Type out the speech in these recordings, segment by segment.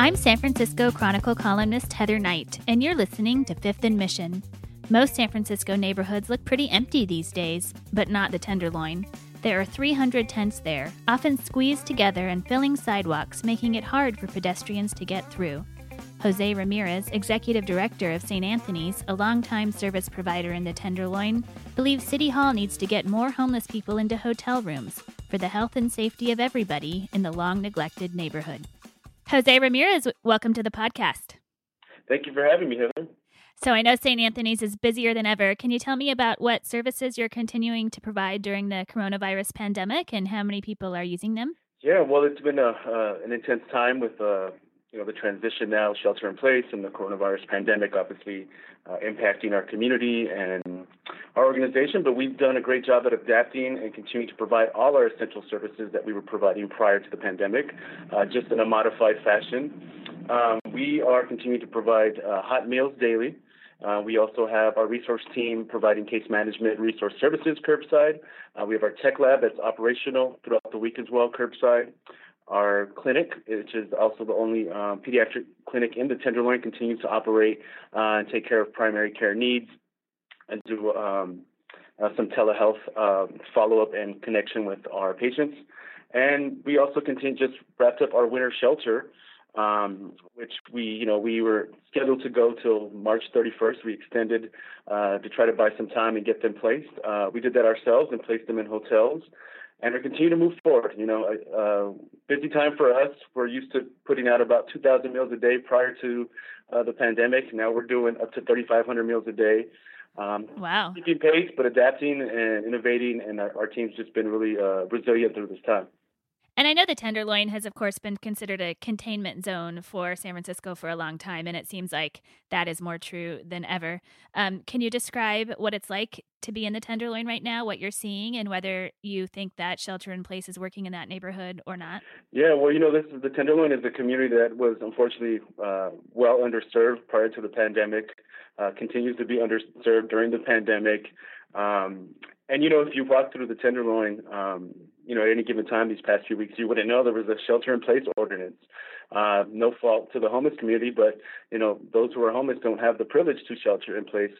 I'm San Francisco Chronicle columnist Heather Knight, and you're listening to Fifth and Mission. Most San Francisco neighborhoods look pretty empty these days, but not the Tenderloin. There are 300 tents there, often squeezed together and filling sidewalks, making it hard for pedestrians to get through. Jose Ramirez, executive director of St. Anthony's, a longtime service provider in the Tenderloin, believes City Hall needs to get more homeless people into hotel rooms for the health and safety of everybody in the long neglected neighborhood. Jose Ramirez, welcome to the podcast. Thank you for having me, Heather. So I know St. Anthony's is busier than ever. Can you tell me about what services you're continuing to provide during the coronavirus pandemic and how many people are using them? Yeah, well, it's been a, uh, an intense time with uh, you know the transition now, shelter in place, and the coronavirus pandemic, obviously uh, impacting our community and our organization. But we've done a great job at adapting and continuing to provide all our essential services that we were providing prior to the pandemic, uh, just in a modified fashion. Um, we are continuing to provide uh, hot meals daily. Uh, we also have our resource team providing case management resource services curbside. Uh, we have our tech lab that's operational throughout the week as well, curbside. Our clinic, which is also the only um, pediatric clinic in the Tenderloin, continues to operate uh, and take care of primary care needs and do um, uh, some telehealth uh, follow up and connection with our patients. And we also continue just wrapped up our winter shelter, um, which we, you know, we were scheduled to go till March 31st. We extended uh, to try to buy some time and get them placed. Uh, we did that ourselves and placed them in hotels and we continue to move forward. You know, uh, busy time for us. We're used to putting out about 2,000 meals a day prior to uh, the pandemic. Now we're doing up to 3,500 meals a day. Um, wow. Keeping pace, but adapting and innovating, and our, our team's just been really uh, resilient through this time. And I know the Tenderloin has, of course, been considered a containment zone for San Francisco for a long time, and it seems like that is more true than ever. Um, can you describe what it's like to be in the Tenderloin right now, what you're seeing, and whether you think that shelter in place is working in that neighborhood or not? Yeah, well, you know, this is the Tenderloin is a community that was unfortunately uh, well underserved prior to the pandemic, uh, continues to be underserved during the pandemic. Um, and you know, if you walk through the Tenderloin, um, you know, at any given time these past few weeks, you wouldn't know there was a shelter-in-place ordinance. Uh, no fault to the homeless community, but you know, those who are homeless don't have the privilege to shelter in place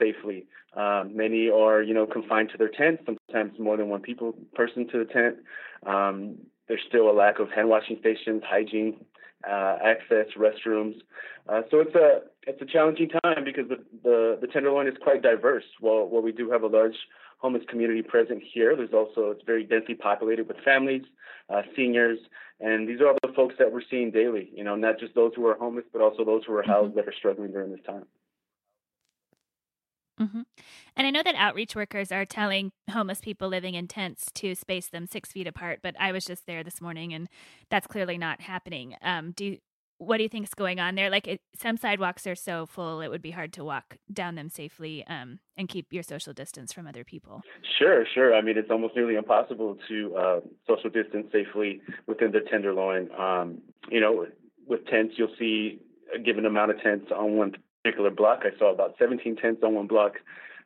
safely. Uh, many are, you know, confined to their tents. Sometimes more than one people person to the tent. Um, there's still a lack of hand washing stations, hygiene, uh, access, restrooms. Uh, so it's a it's a challenging time because the, the, the Tenderloin is quite diverse. While while we do have a large homeless community present here. There's also it's very densely populated with families, uh, seniors, and these are all the folks that we're seeing daily. You know, not just those who are homeless, but also those who are housed mm-hmm. that are struggling during this time. Mm-hmm. And I know that outreach workers are telling homeless people living in tents to space them six feet apart, but I was just there this morning, and that's clearly not happening. Um, do what do you think is going on there? Like it, some sidewalks are so full, it would be hard to walk down them safely um, and keep your social distance from other people. Sure, sure. I mean, it's almost nearly impossible to uh, social distance safely within the Tenderloin. Um, you know, with tents, you'll see a given amount of tents on one particular block. I saw about 17 tents on one block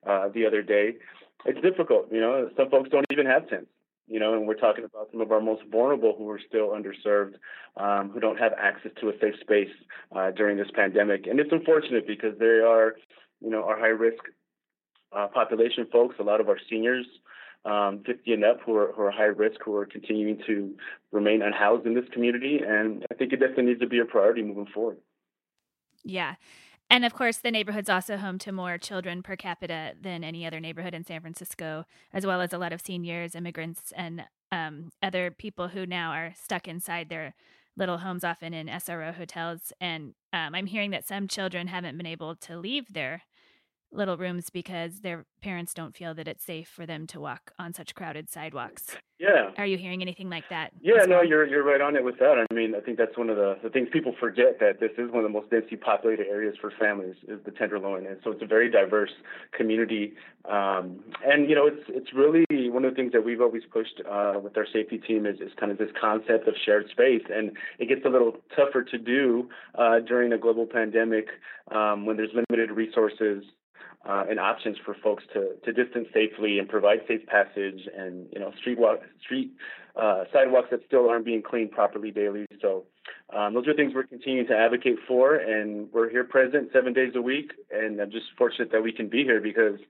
uh, the other day. It's difficult. You know, some folks don't even have tents you know, and we're talking about some of our most vulnerable who are still underserved, um, who don't have access to a safe space uh, during this pandemic. And it's unfortunate because they are, you know, our high risk uh, population folks, a lot of our seniors, um, 50 and up, who are, who are high risk, who are continuing to remain unhoused in this community. And I think it definitely needs to be a priority moving forward. Yeah. And of course, the neighborhood's also home to more children per capita than any other neighborhood in San Francisco, as well as a lot of seniors, immigrants, and um, other people who now are stuck inside their little homes, often in SRO hotels. And um, I'm hearing that some children haven't been able to leave their little rooms because their parents don't feel that it's safe for them to walk on such crowded sidewalks. Yeah. Are you hearing anything like that? Yeah, no, you're you're right on it with that. I mean, I think that's one of the, the things people forget that this is one of the most densely populated areas for families is the Tenderloin, and so it's a very diverse community. Um, and you know, it's it's really one of the things that we've always pushed uh, with our safety team is, is kind of this concept of shared space, and it gets a little tougher to do uh, during a global pandemic um, when there's limited resources uh, and options for folks to, to distance safely and provide safe passage and you know street walk street uh, sidewalks that still aren't being cleaned properly daily. So um, those are things we're continuing to advocate for, and we're here present seven days a week. And I'm just fortunate that we can be here because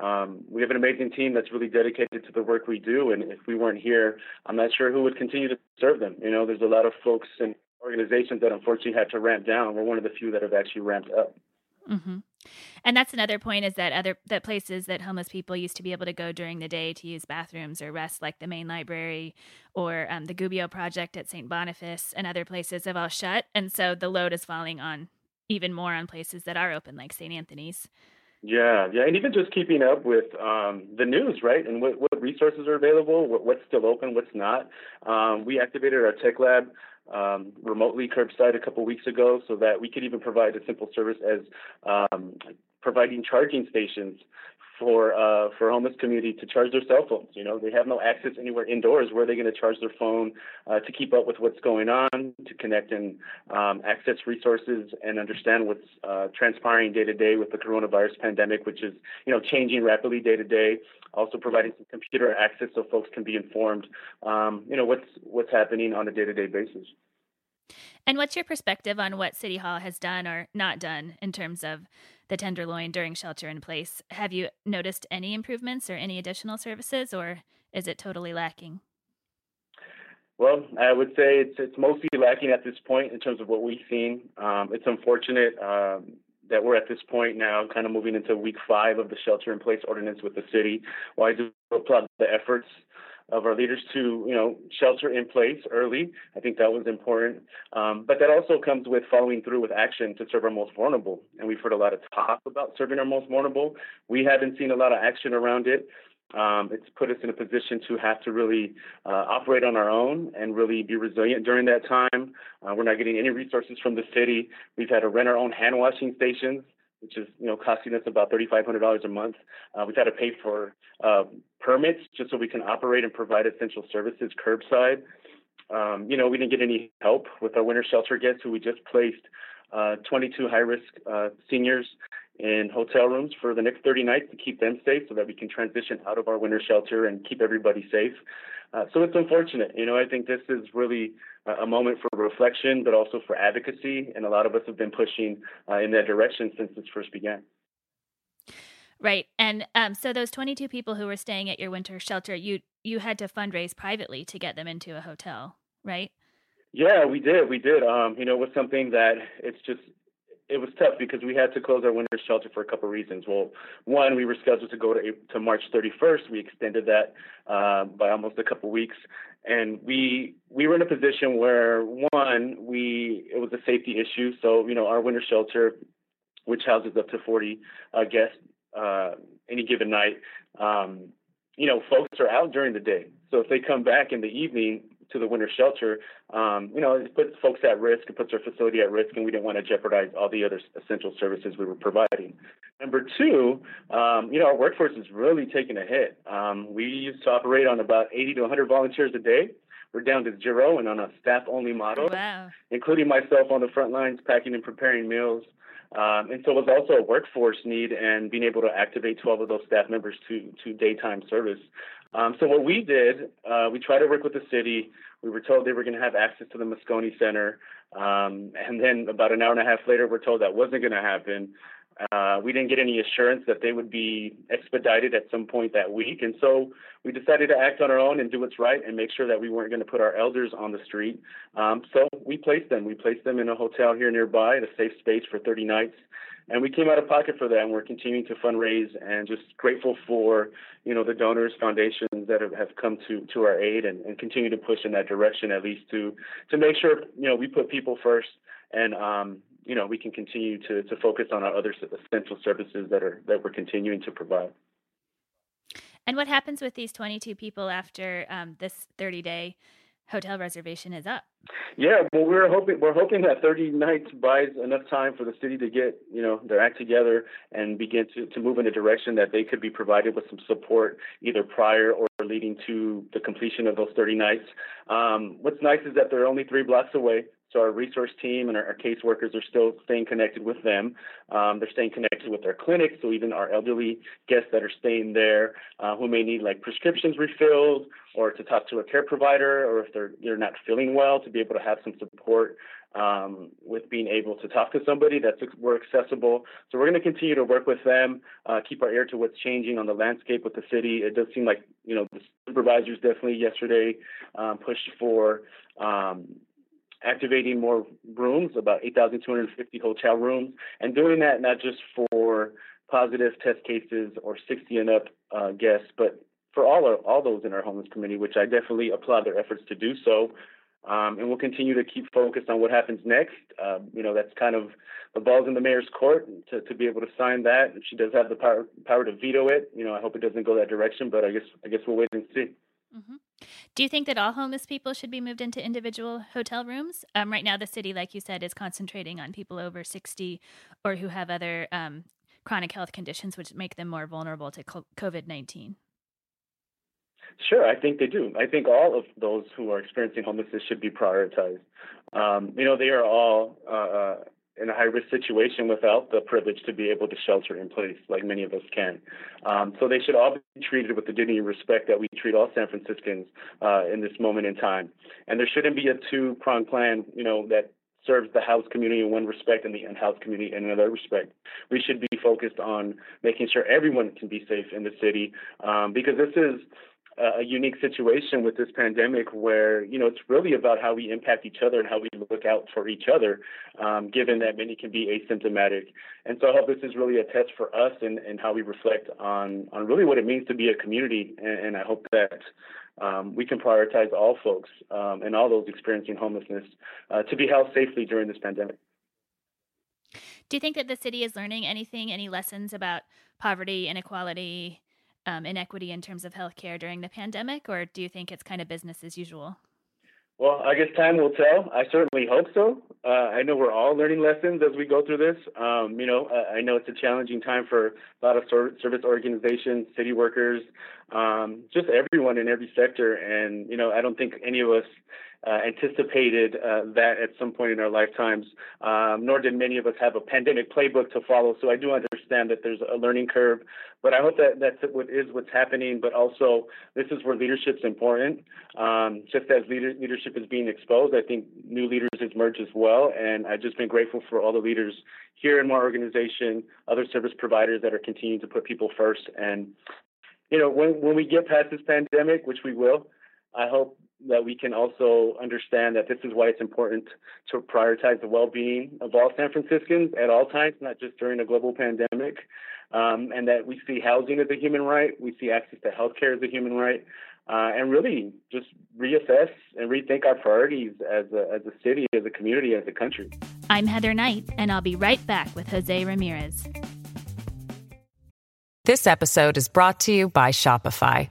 um, we have an amazing team that's really dedicated to the work we do. And if we weren't here, I'm not sure who would continue to serve them. You know, there's a lot of folks and organizations that unfortunately had to ramp down. We're one of the few that have actually ramped up. Mm-hmm. And that's another point is that other that places that homeless people used to be able to go during the day to use bathrooms or rest, like the main library or um, the Gubbio Project at St. Boniface and other places, have all shut, and so the load is falling on even more on places that are open, like St. Anthony's. Yeah, yeah, and even just keeping up with um, the news, right? And what, what resources are available, what, what's still open, what's not. Um, we activated our tech lab um, remotely curbside a couple weeks ago so that we could even provide a simple service as um, providing charging stations for uh, for homeless community to charge their cell phones. You know, they have no access anywhere indoors. Where are they going to charge their phone uh, to keep up with what's going on, to connect and um, access resources and understand what's uh, transpiring day to day with the coronavirus pandemic, which is you know changing rapidly day to day. Also providing some computer access so folks can be informed. Um, you know what's what's happening on a day to day basis. And what's your perspective on what City Hall has done or not done in terms of the Tenderloin during shelter in place? Have you noticed any improvements or any additional services, or is it totally lacking? Well, I would say it's it's mostly lacking at this point in terms of what we've seen. Um, it's unfortunate um, that we're at this point now, kind of moving into week five of the shelter in place ordinance with the city. While I do applaud the efforts of our leaders to, you know, shelter in place early. I think that was important. Um, but that also comes with following through with action to serve our most vulnerable. And we've heard a lot of talk about serving our most vulnerable. We haven't seen a lot of action around it. Um, it's put us in a position to have to really uh, operate on our own and really be resilient during that time. Uh, we're not getting any resources from the city. We've had to rent our own hand washing stations which is you know costing us about thirty five hundred dollars a month. Uh, we've had to pay for uh, permits just so we can operate and provide essential services curbside. Um, you know, we didn't get any help with our winter shelter guests who we just placed uh, 22 high risk uh, seniors in hotel rooms for the next 30 nights to keep them safe so that we can transition out of our winter shelter and keep everybody safe. Uh, so it's unfortunate. You know, I think this is really a moment for reflection, but also for advocacy. And a lot of us have been pushing uh, in that direction since this first began. Right, and um, so those 22 people who were staying at your winter shelter, you you had to fundraise privately to get them into a hotel, right? Yeah, we did. We did. Um, you know, it was something that it's just it was tough because we had to close our winter shelter for a couple of reasons. Well, one, we were scheduled to go to to March 31st. We extended that uh, by almost a couple of weeks, and we we were in a position where one, we it was a safety issue. So you know, our winter shelter, which houses up to 40 uh, guests uh, any given night, um, you know, folks are out during the day. So if they come back in the evening, to the winter shelter, um, you know, it puts folks at risk, it puts our facility at risk, and we didn't want to jeopardize all the other essential services we were providing. Number two, um, you know, our workforce is really taking a hit. Um, we used to operate on about 80 to 100 volunteers a day. We're down to zero and on a staff only model, wow. including myself on the front lines packing and preparing meals. Um, and so it was also a workforce need and being able to activate 12 of those staff members to, to daytime service. Um, so what we did, uh, we tried to work with the city. We were told they were going to have access to the Moscone Center. Um, and then about an hour and a half later, we're told that wasn't going to happen. Uh, we didn't get any assurance that they would be expedited at some point that week. And so we decided to act on our own and do what's right and make sure that we weren't going to put our elders on the street. Um, so we placed them. We placed them in a hotel here nearby, at a safe space for 30 nights and we came out of pocket for that and we're continuing to fundraise and just grateful for you know the donors foundations that have, have come to to our aid and, and continue to push in that direction at least to to make sure you know we put people first and um you know we can continue to to focus on our other essential services that are that we're continuing to provide. And what happens with these 22 people after um, this 30 day hotel reservation is up? Yeah, well, we're hoping we're hoping that 30 nights buys enough time for the city to get you know their act together and begin to, to move in a direction that they could be provided with some support either prior or leading to the completion of those 30 nights. Um, what's nice is that they're only three blocks away, so our resource team and our, our caseworkers are still staying connected with them. Um, they're staying connected with their clinics, so even our elderly guests that are staying there uh, who may need like prescriptions refilled or to talk to a care provider or if they're they're not feeling well to be able to have some support um, with being able to talk to somebody that's we're accessible. So we're going to continue to work with them, uh, keep our ear to what's changing on the landscape with the city. It does seem like you know the supervisors definitely yesterday um, pushed for um, activating more rooms, about 8,250 hotel rooms, and doing that not just for positive test cases or 60 and up uh, guests, but for all our, all those in our homeless community, which I definitely applaud their efforts to do so. Um, and we'll continue to keep focused on what happens next. Uh, you know, that's kind of the ball's in the mayor's court to, to be able to sign that. She does have the power power to veto it. You know, I hope it doesn't go that direction, but I guess I guess we'll wait and see. Mm-hmm. Do you think that all homeless people should be moved into individual hotel rooms? Um, right now, the city, like you said, is concentrating on people over 60 or who have other um, chronic health conditions, which make them more vulnerable to COVID 19. Sure, I think they do. I think all of those who are experiencing homelessness should be prioritized. Um, you know, they are all uh, uh in a high risk situation without the privilege to be able to shelter in place like many of us can. Um, so they should all be treated with the dignity and respect that we treat all San Franciscans uh, in this moment in time. And there shouldn't be a two pronged plan, you know, that serves the house community in one respect and the in-house community in another respect. We should be focused on making sure everyone can be safe in the city um, because this is a unique situation with this pandemic where you know it's really about how we impact each other and how we look out for each other um, given that many can be asymptomatic. And so i hope this is really a test for us and, and how we reflect on on really what it means to be a community. And, and i hope that um, we can prioritize all folks um, and all those experiencing homelessness uh, to be held safely during this pandemic. Do you think that the city is learning anything any lessons about poverty inequality um, inequity in terms of healthcare during the pandemic, or do you think it's kind of business as usual? Well, I guess time will tell. I certainly hope so. Uh, I know we're all learning lessons as we go through this. Um, you know, I know it's a challenging time for a lot of service organizations, city workers, um, just everyone in every sector. And, you know, I don't think any of us uh, anticipated uh, that at some point in our lifetimes, um, nor did many of us have a pandemic playbook to follow. So I do understand that there's a learning curve, but I hope that that's what is what's happening. But also, this is where leadership's important. Um, just as leader, leadership is being exposed, I think new leaders emerge as well. And I've just been grateful for all the leaders here in my organization, other service providers that are continuing to put people first. And you know, when when we get past this pandemic, which we will, I hope that we can also understand that this is why it's important to prioritize the well-being of all San Franciscans at all times, not just during a global pandemic, um, and that we see housing as a human right, we see access to healthcare as a human right, uh, and really just reassess and rethink our priorities as a, as a city, as a community, as a country. I'm Heather Knight, and I'll be right back with Jose Ramirez. This episode is brought to you by Shopify.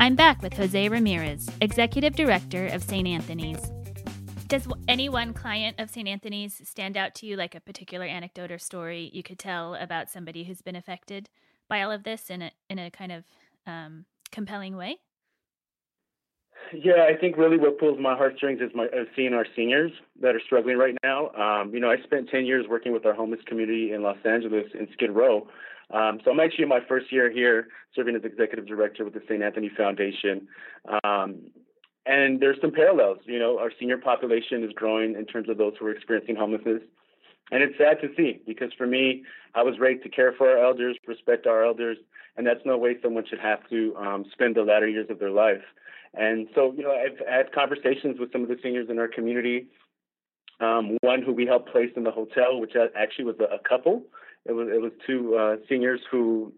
I'm back with Jose Ramirez, Executive Director of St. Anthony's. Does any one client of St. Anthony's stand out to you like a particular anecdote or story you could tell about somebody who's been affected by all of this in a in a kind of um, compelling way? Yeah, I think really what pulls my heartstrings is my is seeing our seniors that are struggling right now. Um, you know, I spent ten years working with our homeless community in Los Angeles in Skid Row, um, so I'm actually in my first year here serving as executive director with the St. Anthony Foundation. Um, and there's some parallels. You know, our senior population is growing in terms of those who are experiencing homelessness. and it's sad to see because for me, I was raised to care for our elders, respect our elders, and that's no way someone should have to um, spend the latter years of their life. And so, you know, I've had conversations with some of the seniors in our community. Um, one who we helped place in the hotel, which actually was a, a couple. It was it was two uh, seniors who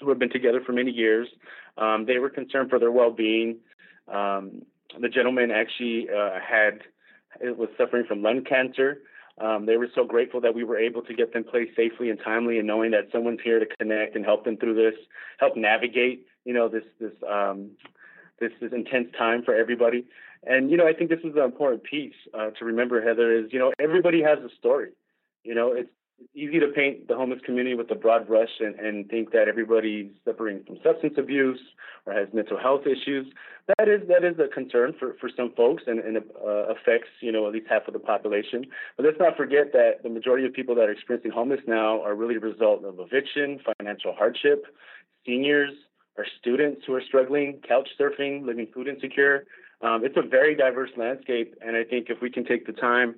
who have been together for many years. Um, they were concerned for their well-being. Um, the gentleman actually uh, had was suffering from lung cancer. Um, they were so grateful that we were able to get them placed safely and timely, and knowing that someone's here to connect and help them through this, help navigate, you know, this this um, this is intense time for everybody. And you know, I think this is an important piece uh, to remember. Heather is, you know, everybody has a story. You know, it's easy to paint the homeless community with a broad brush and, and think that everybody's suffering from substance abuse or has mental health issues. That is that is a concern for, for some folks and, and uh, affects you know at least half of the population. But let's not forget that the majority of people that are experiencing homeless now are really a result of eviction, financial hardship, seniors, or students who are struggling, couch surfing, living food insecure. Um, it's a very diverse landscape, and I think if we can take the time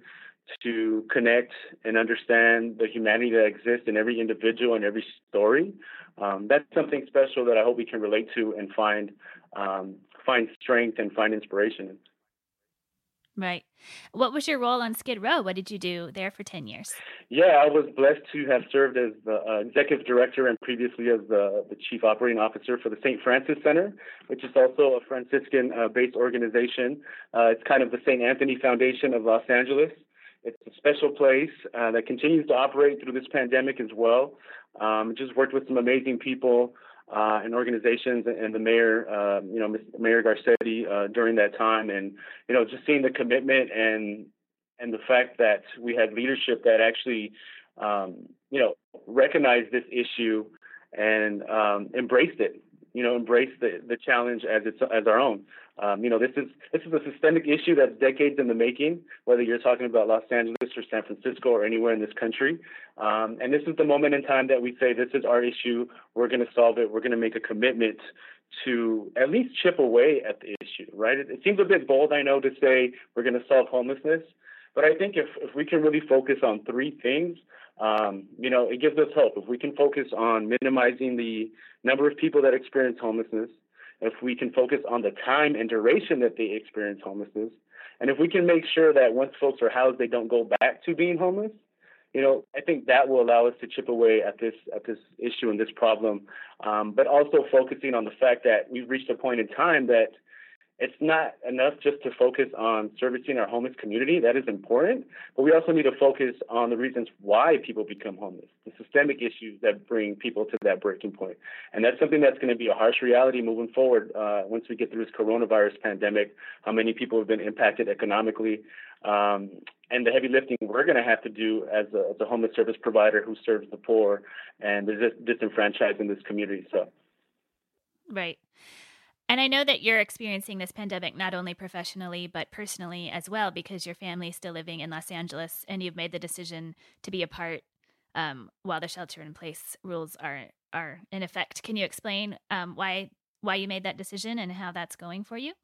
to connect and understand the humanity that exists in every individual and every story. Um, that's something special that I hope we can relate to and find um, find strength and find inspiration. Right. What was your role on Skid Row? What did you do there for 10 years? Yeah, I was blessed to have served as the uh, executive director and previously as the, the chief operating officer for the St. Francis Center, which is also a Franciscan uh, based organization. Uh, it's kind of the St. Anthony Foundation of Los Angeles. It's a special place uh, that continues to operate through this pandemic as well. Um, just worked with some amazing people uh, and organizations and the mayor, uh, you know, Mayor Garcetti uh, during that time, and you know, just seeing the commitment and and the fact that we had leadership that actually, um, you know, recognized this issue and um, embraced it. You know, embraced the the challenge as its as our own. Um, you know, this is this is a systemic issue that's decades in the making. Whether you're talking about Los Angeles or San Francisco or anywhere in this country, um, and this is the moment in time that we say this is our issue. We're going to solve it. We're going to make a commitment to at least chip away at the issue. Right? It, it seems a bit bold, I know, to say we're going to solve homelessness, but I think if if we can really focus on three things, um, you know, it gives us hope. If we can focus on minimizing the number of people that experience homelessness if we can focus on the time and duration that they experience homelessness, and if we can make sure that once folks are housed, they don't go back to being homeless, you know, I think that will allow us to chip away at this at this issue and this problem. Um, but also focusing on the fact that we've reached a point in time that it's not enough just to focus on servicing our homeless community. That is important, but we also need to focus on the reasons why people become homeless, the systemic issues that bring people to that breaking point. And that's something that's going to be a harsh reality moving forward uh, once we get through this coronavirus pandemic, how many people have been impacted economically, um, and the heavy lifting we're going to have to do as a, as a homeless service provider who serves the poor and the disenfranchised in this community. So, right. And I know that you're experiencing this pandemic not only professionally, but personally as well, because your family is still living in Los Angeles and you've made the decision to be apart um, while the shelter in place rules are, are in effect. Can you explain um, why, why you made that decision and how that's going for you?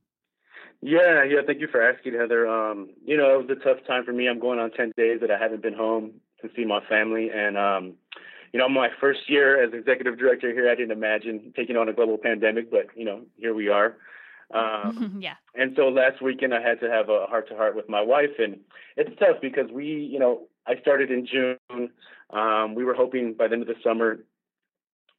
Yeah, yeah. Thank you for asking, Heather. Um, you know, it was a tough time for me. I'm going on 10 days that I haven't been home to see my family. And, um, you know, my first year as executive director here, I didn't imagine taking on a global pandemic, but you know, here we are. Um, yeah. And so last weekend, I had to have a heart to heart with my wife, and it's tough because we, you know, I started in June. Um, we were hoping by the end of the summer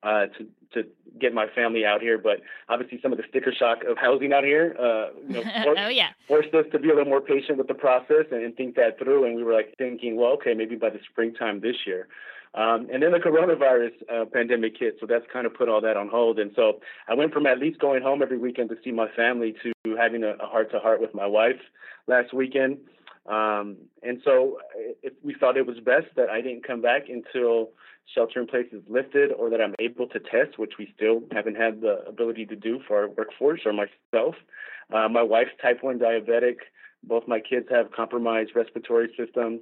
uh, to to get my family out here, but obviously some of the sticker shock of housing out here, uh, you know, forced, oh yeah, forced us to be a little more patient with the process and, and think that through. And we were like thinking, well, okay, maybe by the springtime this year. Um, and then the coronavirus uh, pandemic hit, so that's kind of put all that on hold. And so I went from at least going home every weekend to see my family to having a heart to heart with my wife last weekend. Um, and so it, we thought it was best that I didn't come back until shelter in place is lifted or that I'm able to test, which we still haven't had the ability to do for our workforce or myself. Uh, my wife's type 1 diabetic. Both my kids have compromised respiratory systems.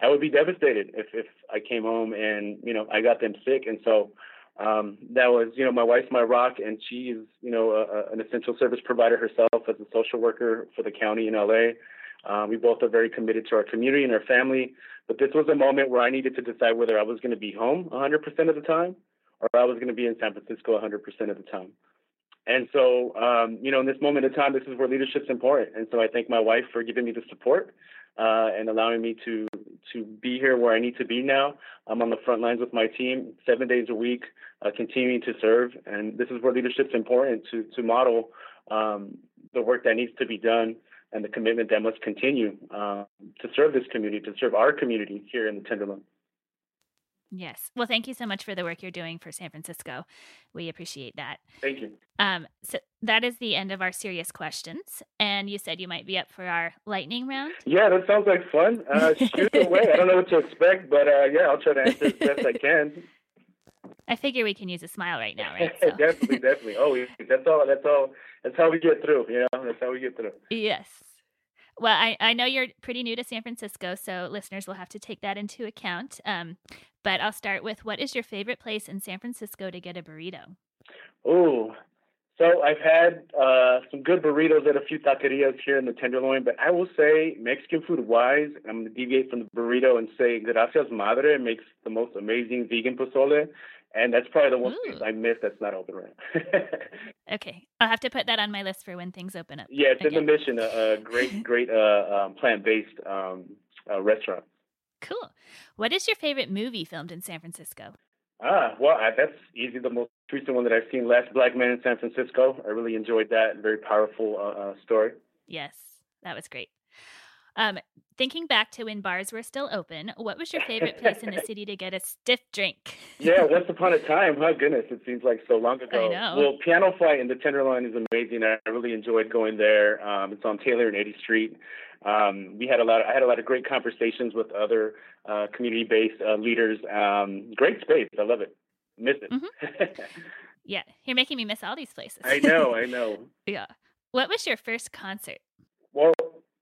I would be devastated if if I came home and you know I got them sick, and so um, that was you know my wife's my rock, and she's you know a, a, an essential service provider herself as a social worker for the county in LA. Uh, we both are very committed to our community and our family. But this was a moment where I needed to decide whether I was going to be home 100% of the time or I was going to be in San Francisco 100% of the time. And so, um, you know, in this moment of time, this is where leadership's important. And so I thank my wife for giving me the support uh, and allowing me to to be here where I need to be now. I'm on the front lines with my team, seven days a week, uh, continuing to serve. And this is where leadership's important to to model um, the work that needs to be done and the commitment that must continue uh, to serve this community, to serve our community here in the Tenderloin. Yes. Well, thank you so much for the work you're doing for San Francisco. We appreciate that. Thank you. Um, so that is the end of our serious questions. And you said you might be up for our lightning round. Yeah, that sounds like fun. Uh, shoot away. I don't know what to expect, but uh, yeah, I'll try to answer as best I can. I figure we can use a smile right now, right? So. definitely, definitely. Oh, that's all. That's all. That's how we get through. You know, that's how we get through. Yes. Well, I, I know you're pretty new to San Francisco, so listeners will have to take that into account. Um, but I'll start with what is your favorite place in San Francisco to get a burrito? Oh, so I've had uh, some good burritos at a few taquerias here in the Tenderloin, but I will say Mexican food wise, I'm going to deviate from the burrito and say Gracias Madre makes the most amazing vegan pozole. And that's probably the one Ooh. place I miss that's not open right okay. I'll have to put that on my list for when things open up. Yeah, it's again. in the mission, a, a great, great uh, um, plant based um, uh, restaurant. Cool. What is your favorite movie filmed in San Francisco? Ah, well, I, that's easy. The most recent one that I've seen, Last Black Man in San Francisco. I really enjoyed that. Very powerful uh, uh, story. Yes, that was great. Um, thinking back to when bars were still open, what was your favorite place in the city to get a stiff drink? yeah, once upon a time. My goodness, it seems like so long ago. I know. Well, Piano Fight in the Tenderloin is amazing. I really enjoyed going there. Um, it's on Taylor and Eddy Street. Um, we had a lot. Of, I had a lot of great conversations with other uh, community-based uh, leaders. Um, great space. I love it. Miss it. Mm-hmm. yeah, you're making me miss all these places. I know. I know. yeah. What was your first concert? Well,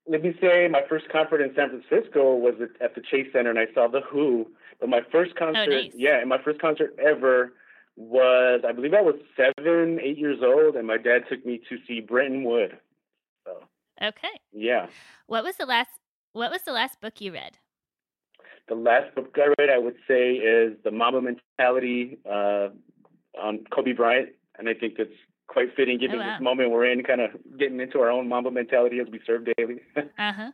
let me say my first concert in San Francisco was at the Chase Center, and I saw the Who. But my first oh, concert, oh, nice. yeah, and my first concert ever was, I believe I was seven, eight years old, and my dad took me to see Brenton Wood. So, okay. Yeah. What was the last? What was the last book you read? The last book I read, I would say, is The Mamba Mentality uh, on Kobe Bryant, and I think it's quite fitting given oh, wow. this moment we're in, kind of getting into our own Mamba mentality as we serve daily. uh huh.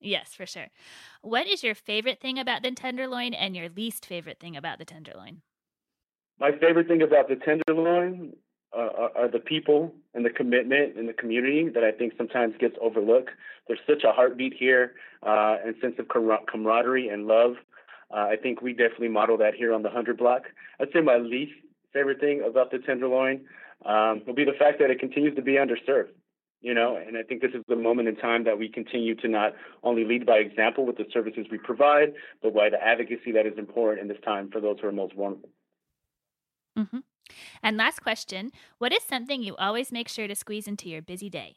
Yes, for sure. What is your favorite thing about the Tenderloin and your least favorite thing about the Tenderloin? My favorite thing about the Tenderloin uh, are the people and the commitment and the community that I think sometimes gets overlooked. There's such a heartbeat here uh, and sense of camaraderie and love. Uh, I think we definitely model that here on the 100 block. I'd say my least favorite thing about the Tenderloin um, will be the fact that it continues to be underserved. You know, and I think this is the moment in time that we continue to not only lead by example with the services we provide, but by the advocacy that is important in this time for those who are most vulnerable. Mm-hmm. And last question What is something you always make sure to squeeze into your busy day?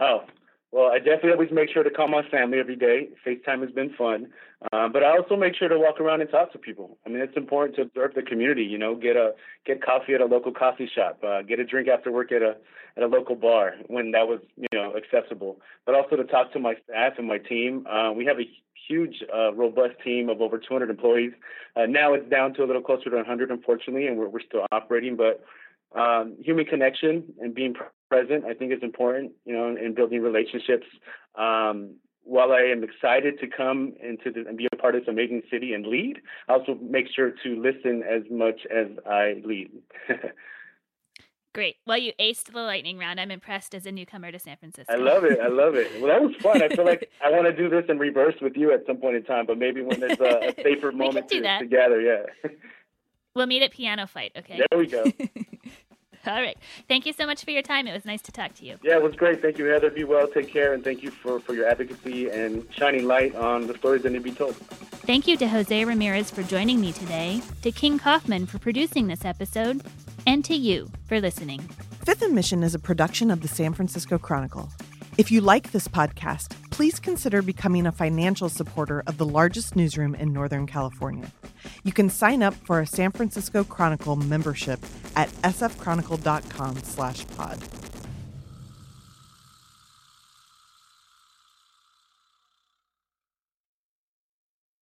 Oh, well, I definitely always make sure to call my family every day. FaceTime has been fun. Uh, but I also make sure to walk around and talk to people. I mean, it's important to observe the community. You know, get a get coffee at a local coffee shop, uh, get a drink after work at a at a local bar when that was you know accessible. But also to talk to my staff and my team. Uh, we have a huge, uh, robust team of over 200 employees. Uh, now it's down to a little closer to 100, unfortunately, and we're we're still operating. But um, human connection and being present, I think, is important. You know, in, in building relationships. Um, while I am excited to come into the, and be a part of this amazing city and lead, I also make sure to listen as much as I lead. Great. Well, you aced the lightning round. I'm impressed as a newcomer to San Francisco. I love it. I love it. Well, that was fun. I feel like I want to do this in reverse with you at some point in time, but maybe when there's a, a safer moment to, together. Yeah. We'll meet at Piano Fight. Okay. There we go. All right. Thank you so much for your time. It was nice to talk to you. Yeah, it was great. Thank you, Heather. Be well. Take care. And thank you for, for your advocacy and shining light on the stories that need to be told. Thank you to Jose Ramirez for joining me today, to King Kaufman for producing this episode, and to you for listening. Fifth and Mission is a production of the San Francisco Chronicle. If you like this podcast, please consider becoming a financial supporter of the largest newsroom in Northern California. You can sign up for a San Francisco Chronicle membership at sfchronicle.com slash pod.